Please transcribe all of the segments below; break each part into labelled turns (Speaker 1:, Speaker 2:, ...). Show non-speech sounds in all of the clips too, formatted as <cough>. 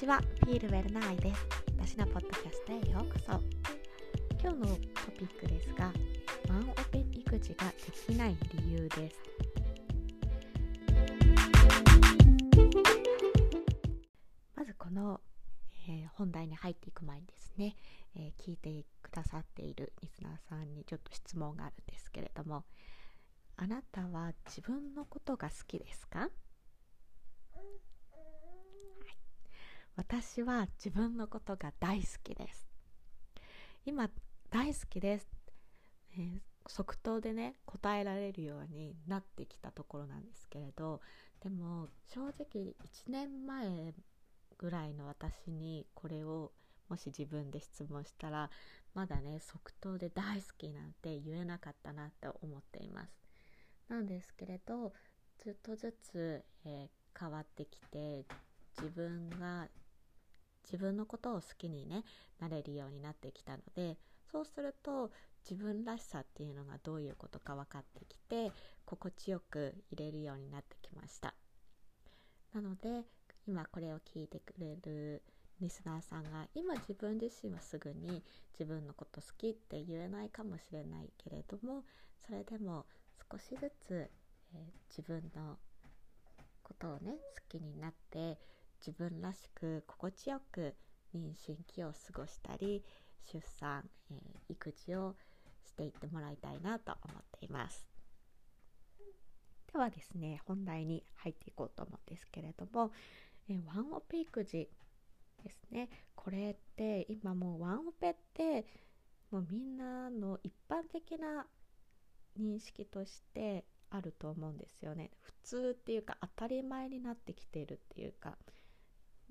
Speaker 1: ちは、フィールウェルナイです。私のポッドキャストへようこそ。今日のトピックですが、ワンオペ育児ができない理由です。まずこの、えー、本題に入っていく前にですね、えー、聞いてくださっているリスナーさんにちょっと質問があるんですけれども、あなたは自分のことが好きですか？私は自分のことが大好きです。今大好きです、えー、即答でね答えられるようになってきたところなんですけれどでも正直1年前ぐらいの私にこれをもし自分で質問したらまだね即答で大好きなんて言えなかったなって思っています。なんですけれどずっとずつ、えー、変わってきて自分が自分のことを好きにねなれるようになってきたのでそうすると自分らしさっていうのがどういうことか分かってきて心地よく入れるようになってきました。なので今これを聞いてくれるリスナーさんが今自分自身はすぐに自分のこと好きって言えないかもしれないけれどもそれでも少しずつ、えー、自分のことをね好きになって自分らしく心地よく妊娠期を過ごしたり出産、えー、育児をしていってもらいたいなと思っています。ではですね本題に入っていこうと思うんですけれども、えー、ワンオペ育児ですね。これって今もうワンオペってもうみんなの一般的な認識としてあると思うんですよね。普通っていうか当たり前になってきているっていうか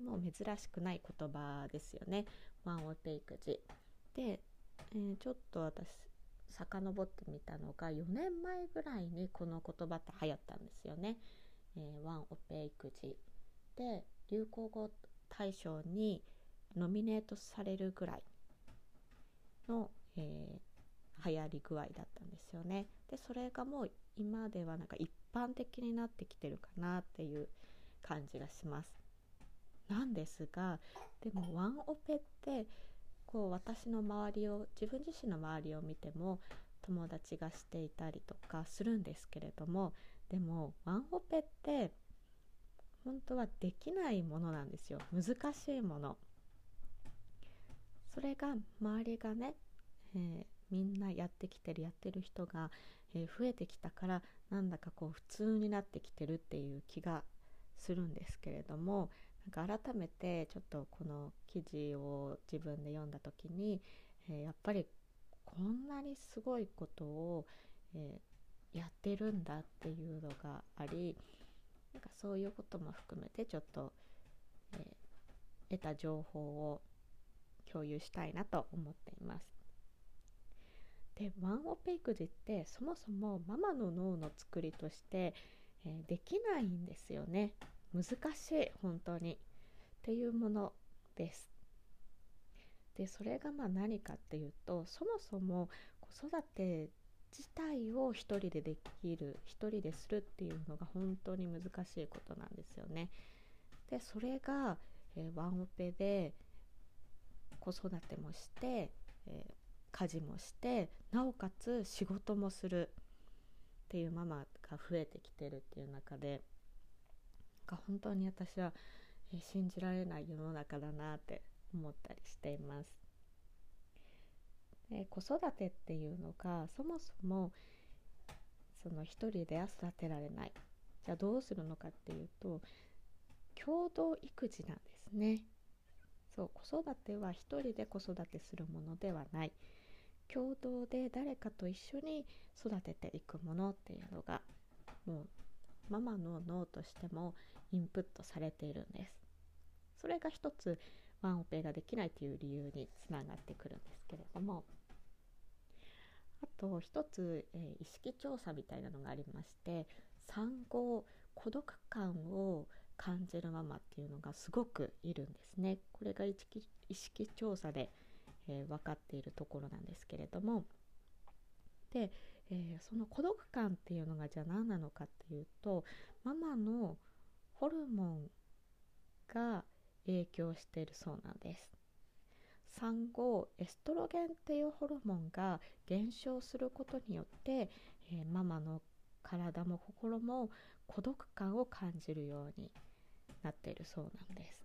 Speaker 1: もう珍しくない言葉ですよね。ワンオペ育児で、えー、ちょっと私遡ってみたのが4年前ぐらいにこの言葉って流行ったんですよね、えー、ワンオペ育児で流行語大賞にノミネートされるぐらいの、えー、流行り具合だったんですよね。でそれがもう今ではなんか一般的になってきてるかなっていう感じがします。なんですがでもワンオペってこう私の周りを自分自身の周りを見ても友達がしていたりとかするんですけれどもでもワンオペって本当はできないものなんですよ。難しいもの。それが周りがね、えー、みんなやってきてるやってる人が、えー、増えてきたからなんだかこう普通になってきてるっていう気がするんですけれどもんか改めてちょっとこの記事を自分で読んだ時に、えー、やっぱりこんなにすごいことを、えー、やってるんだっていうのがありなんかそういうことも含めてちょっと、えー、得た情報を共有したいなと思っています。でワンオペ育児ってそもそもママの脳の作りとして、え、できないんですよね。難しい本当にっていうものです。でそれがまあ何かっていうとそもそも子育て自体を一人でできる一人でするっていうのが本当に難しいことなんですよね。でそれが、えー、ワンオペで子育てもして、えー、家事もしてなおかつ仕事もするっていうママが増えてきてるっていう中でか本当に私は、えー、信じられない世の中だなって思ったりしています。で子育てっていうのがそもそもその一人では育てられない。じゃあどうするのかっていうと共同育児なんですね。そう子育ては一人で子育てするものではない。共同で誰かと一緒に育てていくものっていうのがもうママの脳としてもインプットされているんです。それが一つワンオペができないという理由につながってくるんですけれども。あと一つ、えー、意識調査みたいなのがありまして産後孤独感を感じるママっていうのがすごくいるんですね。これが意識意識調査で、えー、分かっているところなんですけれども。で、えー、その孤独感っていうのがじゃあ何なのかっていうとママのホルモンが影響しているそうなんです。産後エストロゲンっていうホルモンが減少することによって、えー、ママの体も心も孤独感を感じるようになっているそうなんです。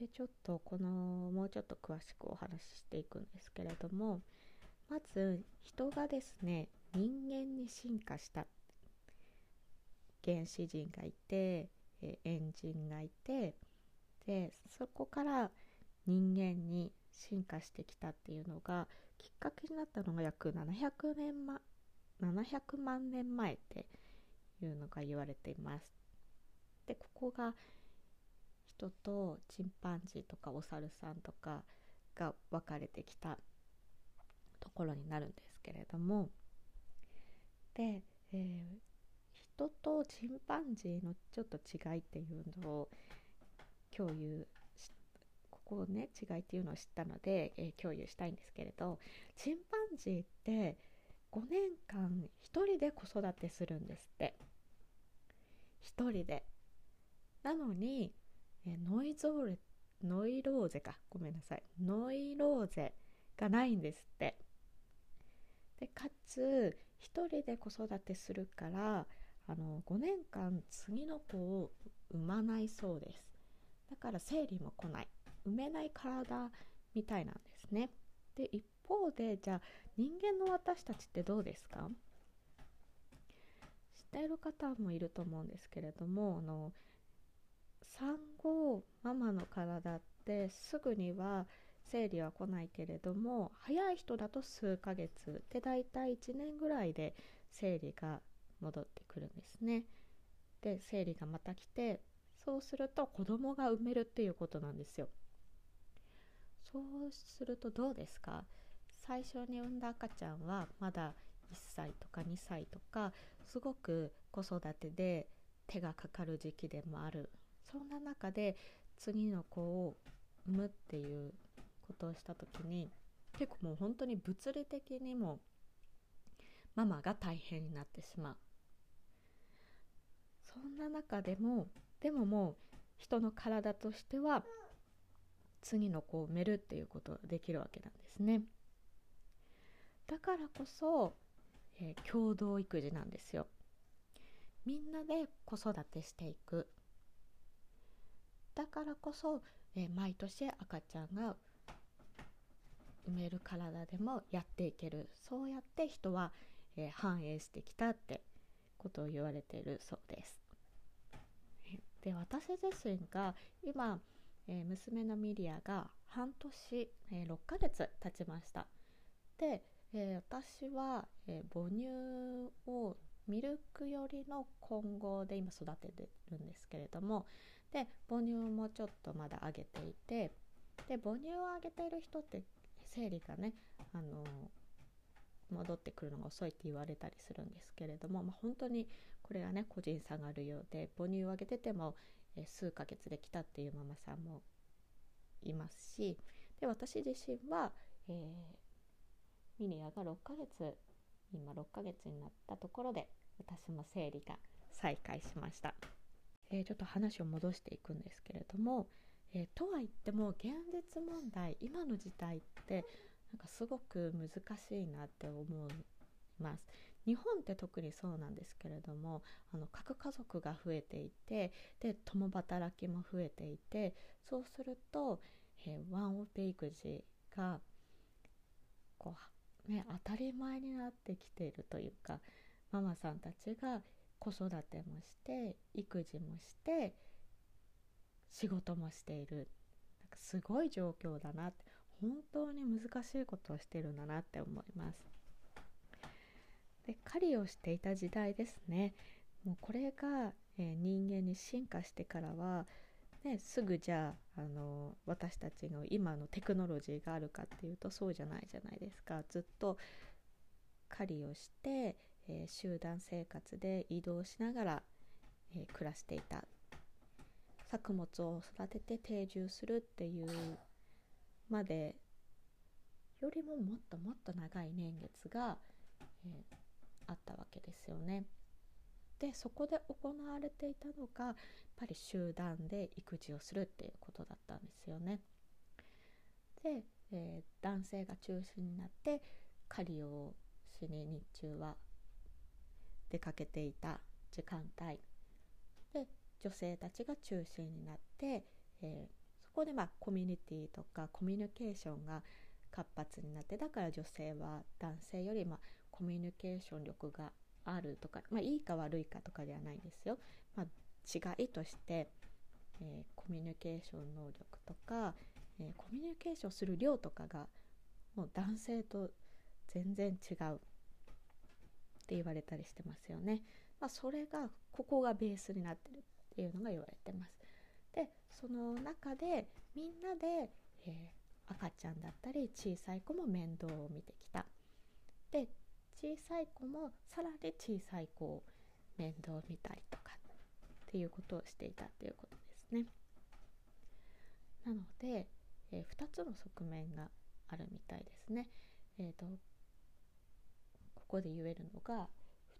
Speaker 1: でちょっとこのもうちょっと詳しくお話ししていくんですけれどもまず人がですね人間に進化した原始人がいて、えエンジンがいてでそこから人間に進化してきたっていうのがきっかけになったのが約700年、ま、700万年前っていうのが言われています。でここが人とチンパンジーとかお猿さんとかが分かれてきたところになるんですけれどもで、えー、人とチンパンジーのちょっと違いっていうのを共有ここをね違いっていうのを知ったので、えー、共有したいんですけれどチンパンジーって5年間1人で子育てするんですって。1人で。なのにえノイゾーレノイローゼか。ごめんなさい。ノイローゼがないんですって。でかつ1人で子育てするからあの5年間次の子を産まないそうです。だから生理も来ない。産めない体みたいなんですね。で一方でじゃあ人間の私たちってどうですか？知っている方もいると思うんですけれどもあの産後ママの体ってすぐには生理は来ないけれども早い人だと数ヶ月でだいたい1年ぐらいで生理が戻ってくるんですね。で生理がまた来てそうすると子供が産めるっていうことなんですよ。そうするとどうですか？最初に産んだ赤ちゃんはまだ1歳とか2歳とかすごく子育てで手がかかる時期でもあるそんな中で次の子を産むっていうことをした時に結構もう本当に物理的にもママが大変になってしまう。そんな中でもでももう人の体としては次の子を産めるっていうことができるわけなんですね。だからこそ、えー、共同育児なんですよ。みんなで子育てしていく。だからこそ、えー、毎年赤ちゃんが産める体でもやっていけるそうやって人は、えー、繁栄してきたってことを言われているそうです。で私自身が今、えー、娘のミリアが半年、えー、6ヶ月経ちました。で、えー、私は、え母乳をミルク寄りの混合で今育ててるんですけれどもで母乳もちょっとまだあげていてで母乳をあげている人って生理がねあの戻ってくるのが遅いって言われたりするんですけれども、まあ、本当にこれはね個人差があるようで母乳をあげてても、え数ヶ月できたっていうママさんもいますしで私自身は、えー、ミニアが6ヶ月今6ヶ月になったところで私も生理が再開しました。えー、ちょっと話を戻していくんですけれども、えー、とは言っても現実問題今の時代ってなんかすごく難しいなって思います。日本って特にそうなんですけれどもあの核家族が増えていてで共働きも増えていてそうすると、えー、ワンオペ育児がこう、ね、当たり前になってきているというかママさんたちが子育てもして育児もして仕事もしている。なんかすごい状況だなって本当に難しいことをしてるんだなって思います。で狩りをしていた時代ですね。もうこれが、えー、人間に進化してからは、ね、すぐじゃああの私たちの今のテクノロジーがあるかっていうとそうじゃないじゃないですか。ずっと狩りをしてえー、集団生活で移動しながら、えー、暮らしていた作物を育てて定住するっていうまでよりももっともっと長い年月が、えー、あったわけですよね。でそこで行われていたのがやっぱり集団で育児をするっていうことだったんですよね。で、えー、男性が中心になって狩りをしに日中は出かけていた時間帯で女性たちが中心になって、えー、そこでまあコミュニティとかコミュニケーションが活発になってだから女性は男性よりまあコミュニケーション力があるとか、まあ、いいか悪いかとかではないんですよ。まあ、違いとして、えー、コミュニケーション能力とか、えー、コミュニケーションする量とかがもう男性と全然違うって言われたりしてますよね。まあ、それがここがベースになってるっていうのが言われてます。でその中でみんなで、えー、赤ちゃんだったり小さい子も面倒を見てきた。で小さい子もさらに小さい子を面倒見たりとかっていうことをしていたっていうことですね。なので、えー、2つの側面があるみたいですね。えーと、こで言えるのが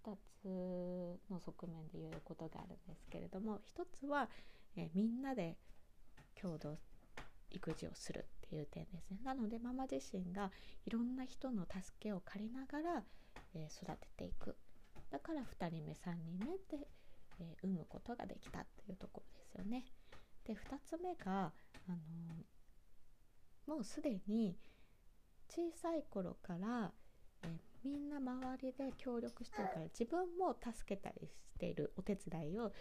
Speaker 1: 2つの側面で言えることがあるんですけれども1つは、えー、みんなで共同育児をするっていう点ですねなのでママ自身がいろんな人の助けを借りながら、えー、育てていくだから2人目3人目で、えー、産むことができたっていうところですよね。で2つ目が、あの、もうすでに小さい頃から、えー、みんな周りで協力してるから自分も助けたりしているお手伝いを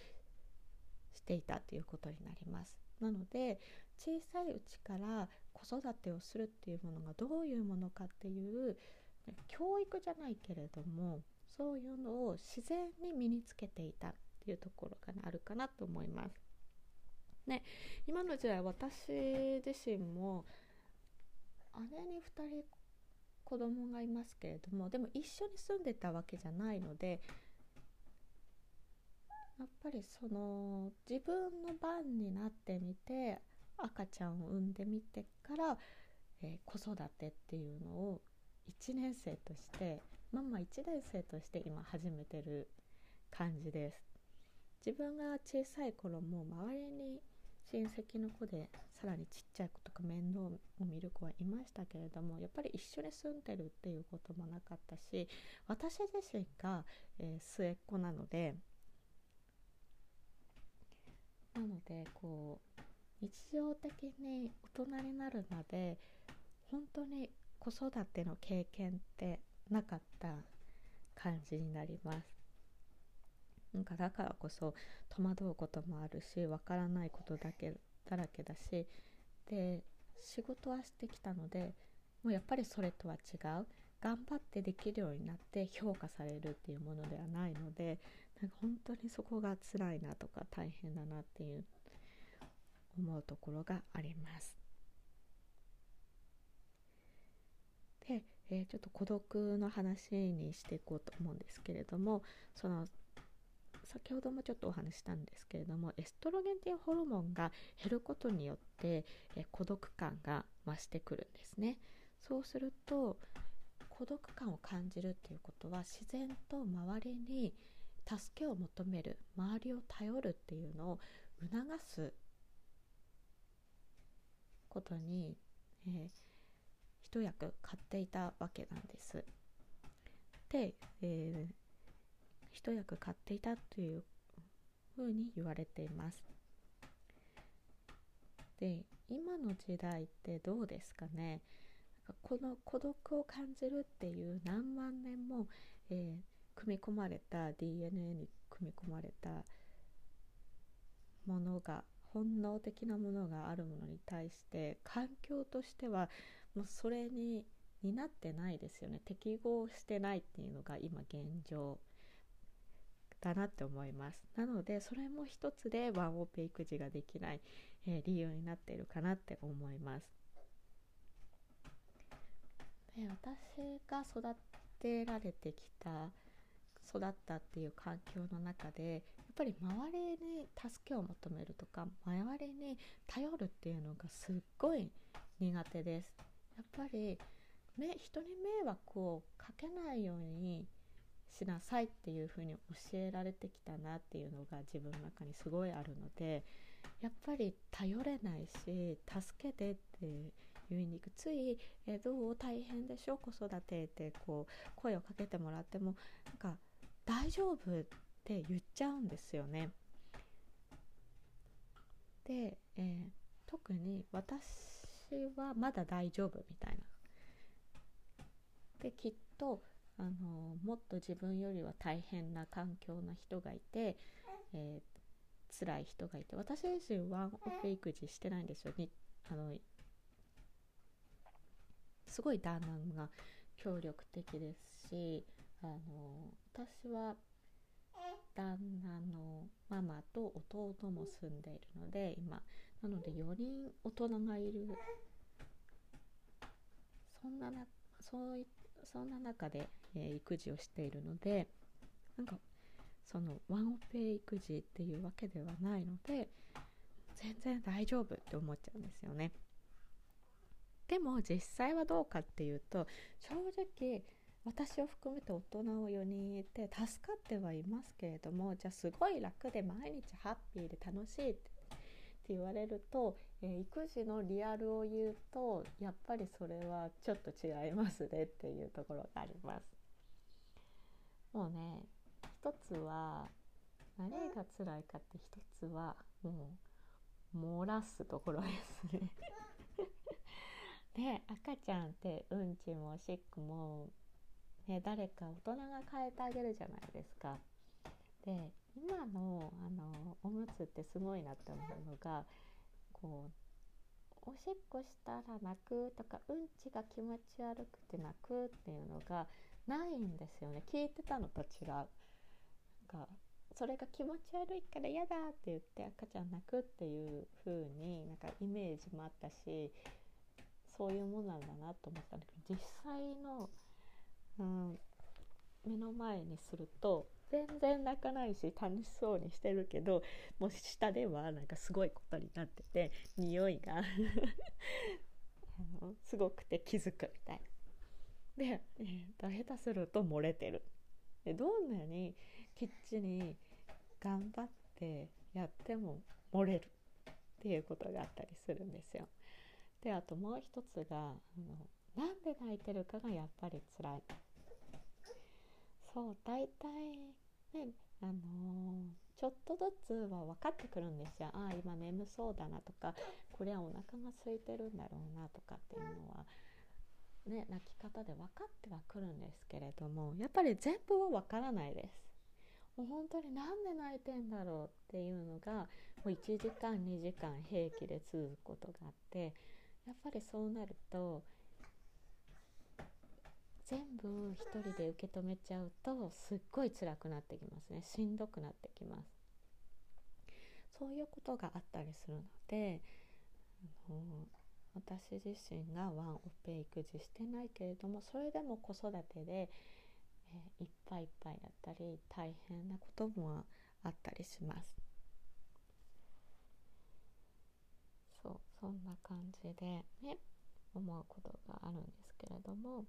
Speaker 1: していたということになります。なので小さいうちから子育てをするっていうものがどういうものかっていう教育じゃないけれどもそういうのを自然に身につけていたっていうところが、あるかなと思います。ね、今の時代私自身も姉に2人子供がいますけれどもでも一緒に住んでたわけじゃないのでやっぱりその自分の番になってみて赤ちゃんを産んでみてから、えー、子育てっていうのを1年生としてママ1年生として今始めてる感じです。自分が小さい頃も周りに親戚の子でさらにちっちゃい子とか面倒を見る子はいましたけれどもやっぱり一緒に住んでるっていうこともなかったし私自身が、えー、末っ子なのでなのでこう日常的に大人になるまで本当に子育ての経験ってなかった感じになります。なんかだからこそ戸惑うこともあるしわからないことだけだらけだしで仕事はしてきたのでもうやっぱりそれとは違う頑張ってできるようになって評価されるっていうものではないのでなんか本当にそこが辛いなとか大変だなっていう思うところがあります。で、えー、ちょっと孤独の話にしていこうと思うんですけれどもその先ほどもちょっとお話したんですけれどもエストロゲンっていうホルモンが減ることによって、え、孤独感が増してくるんですね。そうすると孤独感を感じるっていうことは自然と周りに助けを求める周りを頼るっていうのを促すことに、えー、一役買っていたわけなんです。で、えー、一役買っていたというふうに言われています。で今の時代ってどうですかね？この孤独を感じるっていう何万年も、えー、組み込まれた DNA に組み込まれたものが本能的なものがあるものに対して環境としてはもうそれにになってないですよね。適合してないっていうのが今現状。だなって思います。なのでそれも一つでワンオペ育児ができない、えー、理由になっているかなって思います。で私が育てられてきた育ったっていう環境の中でやっぱり周りに助けを求めるとか周りに頼るっていうのがすっごい苦手です。やっぱり人に迷惑をかけないようにしなさいっていうふうに教えられてきたなっていうのが自分の中にすごいあるのでやっぱり頼れないし助けてって言いにくつい、え、どう？大変でしょ？う子育てってこう声をかけてもらってもなんか大丈夫って言っちゃうんですよね。で、えー、特に私はまだ大丈夫みたいな。できっとあのもっと自分よりは大変な環境な人がいて、えー、辛い人がいて私自身はオペ育児してないんですよ。にあのすごい旦那が協力的ですしあの私は旦那のママと弟も住んでいるので今なので4人大人がいる。そんななそういそんな中で、えー、育児をしているのでなんかそのワンオペ育児っていうわけではないので全然大丈夫って思っちゃうんですよね。でも実際はどうかっていうと正直私を含めて大人を4人いて助かってはいますけれどもじゃあすごい楽で毎日ハッピーで楽しいって言われると、えー、育児のリアルを言うとやっぱりそれはちょっと違いますねっていうところがあります。もうね一つは何が辛いかって一つはもう漏らすところですね <laughs> で赤ちゃんってうんちもおしっこも、ね、誰か大人が変えてあげるじゃないですか。で今のあのおむつってすごいなって思うのがこうおしっこしたら泣くとかうんちが気持ち悪くて泣くっていうのがないんですよね聞いてたのと違う。なんかそれが気持ち悪いから嫌だって言って赤ちゃん泣くっていう風になんかイメージもあったしそういうもんなんだなと思ったんだけど実際の、うん、目の前にすると全然泣かないし楽しそうにしてるけどもう下ではなんかすごいことになってて匂いが <laughs> すごくて気づくみたいな。で、えー、下手すると漏れてる。でどんなにきっちり頑張ってやっても漏れるっていうことがあったりするんですよ。であともう一つがあのなんで泣いてるかがやっぱり辛いそう大体ねあのー、ちょっとずつは分かってくるんですよああ今眠そうだなとかこれはお腹が空いてるんだろうなとかっていうのはね泣き方で分かってはくるんですけれどもやっぱり全部は分からないです。もう本当になんで泣いてんだろうっていうのがもう1時間2時間平気で続くことがあってやっぱりそうなると全部一人で受け止めちゃうとすっごい辛くなってきますね。しんどくなってきます。そういうことがあったりするのであの私自身がワンオペ育児してないけれどもそれでも子育てで、えー、いっぱいいっぱいだったり大変なこともあったりします。そうそんな感じでね思うことがあるんですけれども。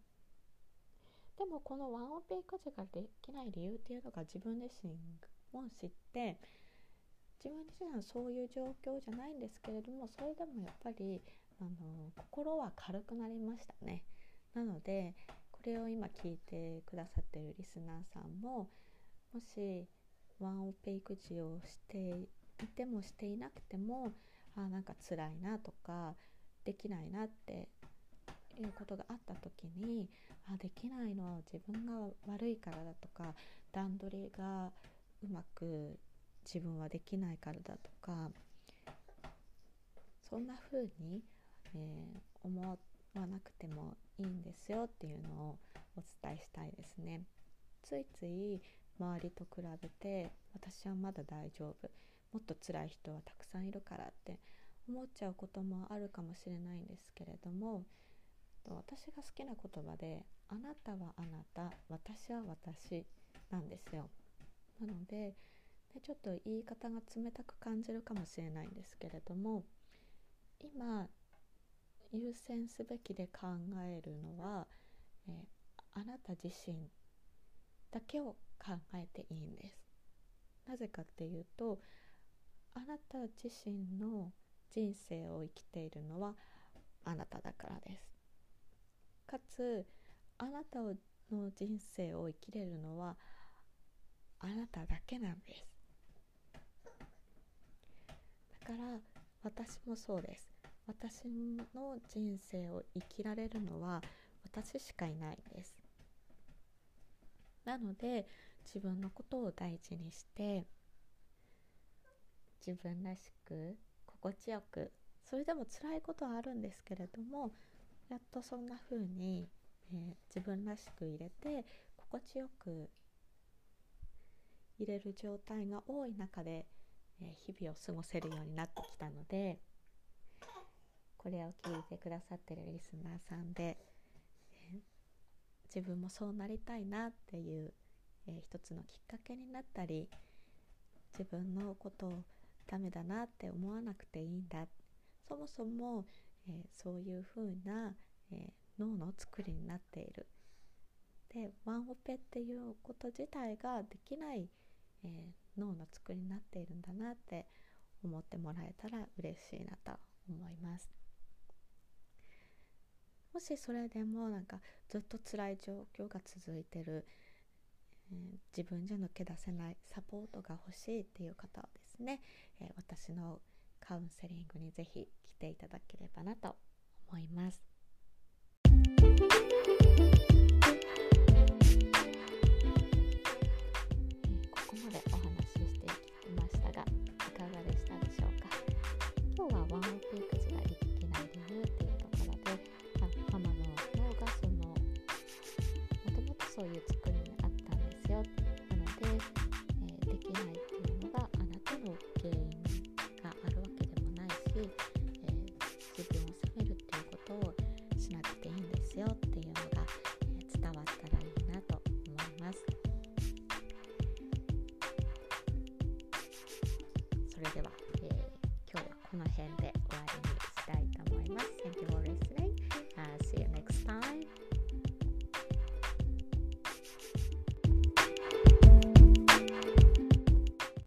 Speaker 1: でもこのワンオペ育児ができない理由っていうのが自分自身も知って自分自身はそういう状況じゃないんですけれどもそれでもやっぱりあの心は軽くなりましたね。なのでこれを今聞いてくださってるリスナーさんももしワンオペ育児をしていてもしていなくてもあなんか辛いなとかできないなっていうことがあった時にあできないのは自分が悪いからだとか段取りがうまく自分はできないからだとかそんな風に、えー、思わなくてもいいんですよっていうのをお伝えしたいですね。ついつい周りと比べて私はまだ大丈夫もっと辛い人はたくさんいるからって思っちゃうこともあるかもしれないんですけれども私が好きな言葉で「あなたはあなた私は私」なんですよ。なのででちょっと言い方が冷たく感じるかもしれないんですけれども今優先すべきで考えるのは、えあなた自身だけを考えていいんです。なぜかっていうとあなた自身の人生を生きているのはあなただからです。かつあなたの人生を生きれるのはあなただけなんです。だから私もそうです。私の人生を生きられるのは私しかいないです。なので自分のことを大事にして自分らしく心地よくそれでも辛いことはあるんですけれどもやっとそんな風に、えー、自分らしく入れて心地よく入れる状態が多い中で、えー、日々を過ごせるようになってきたのでこれを聞いてくださってるリスナーさんで、えー、自分もそうなりたいなっていう、えー、一つのきっかけになったり自分のことをダメだなって思わなくていいんだ。そもそも、えー、そういうふうな、えー、脳の作りになっている。でワンオペっていうこと自体ができない、えー、脳の作りになっているんだなって思ってもらえたら嬉しいなと思います。もしそれでもなんかずっと辛い状況が続いてる、えー、自分じゃ抜け出せないサポートが欲しいっていう方はですね、えー、私のカウンセリングにぜひ来ていただければなと思います。ここまで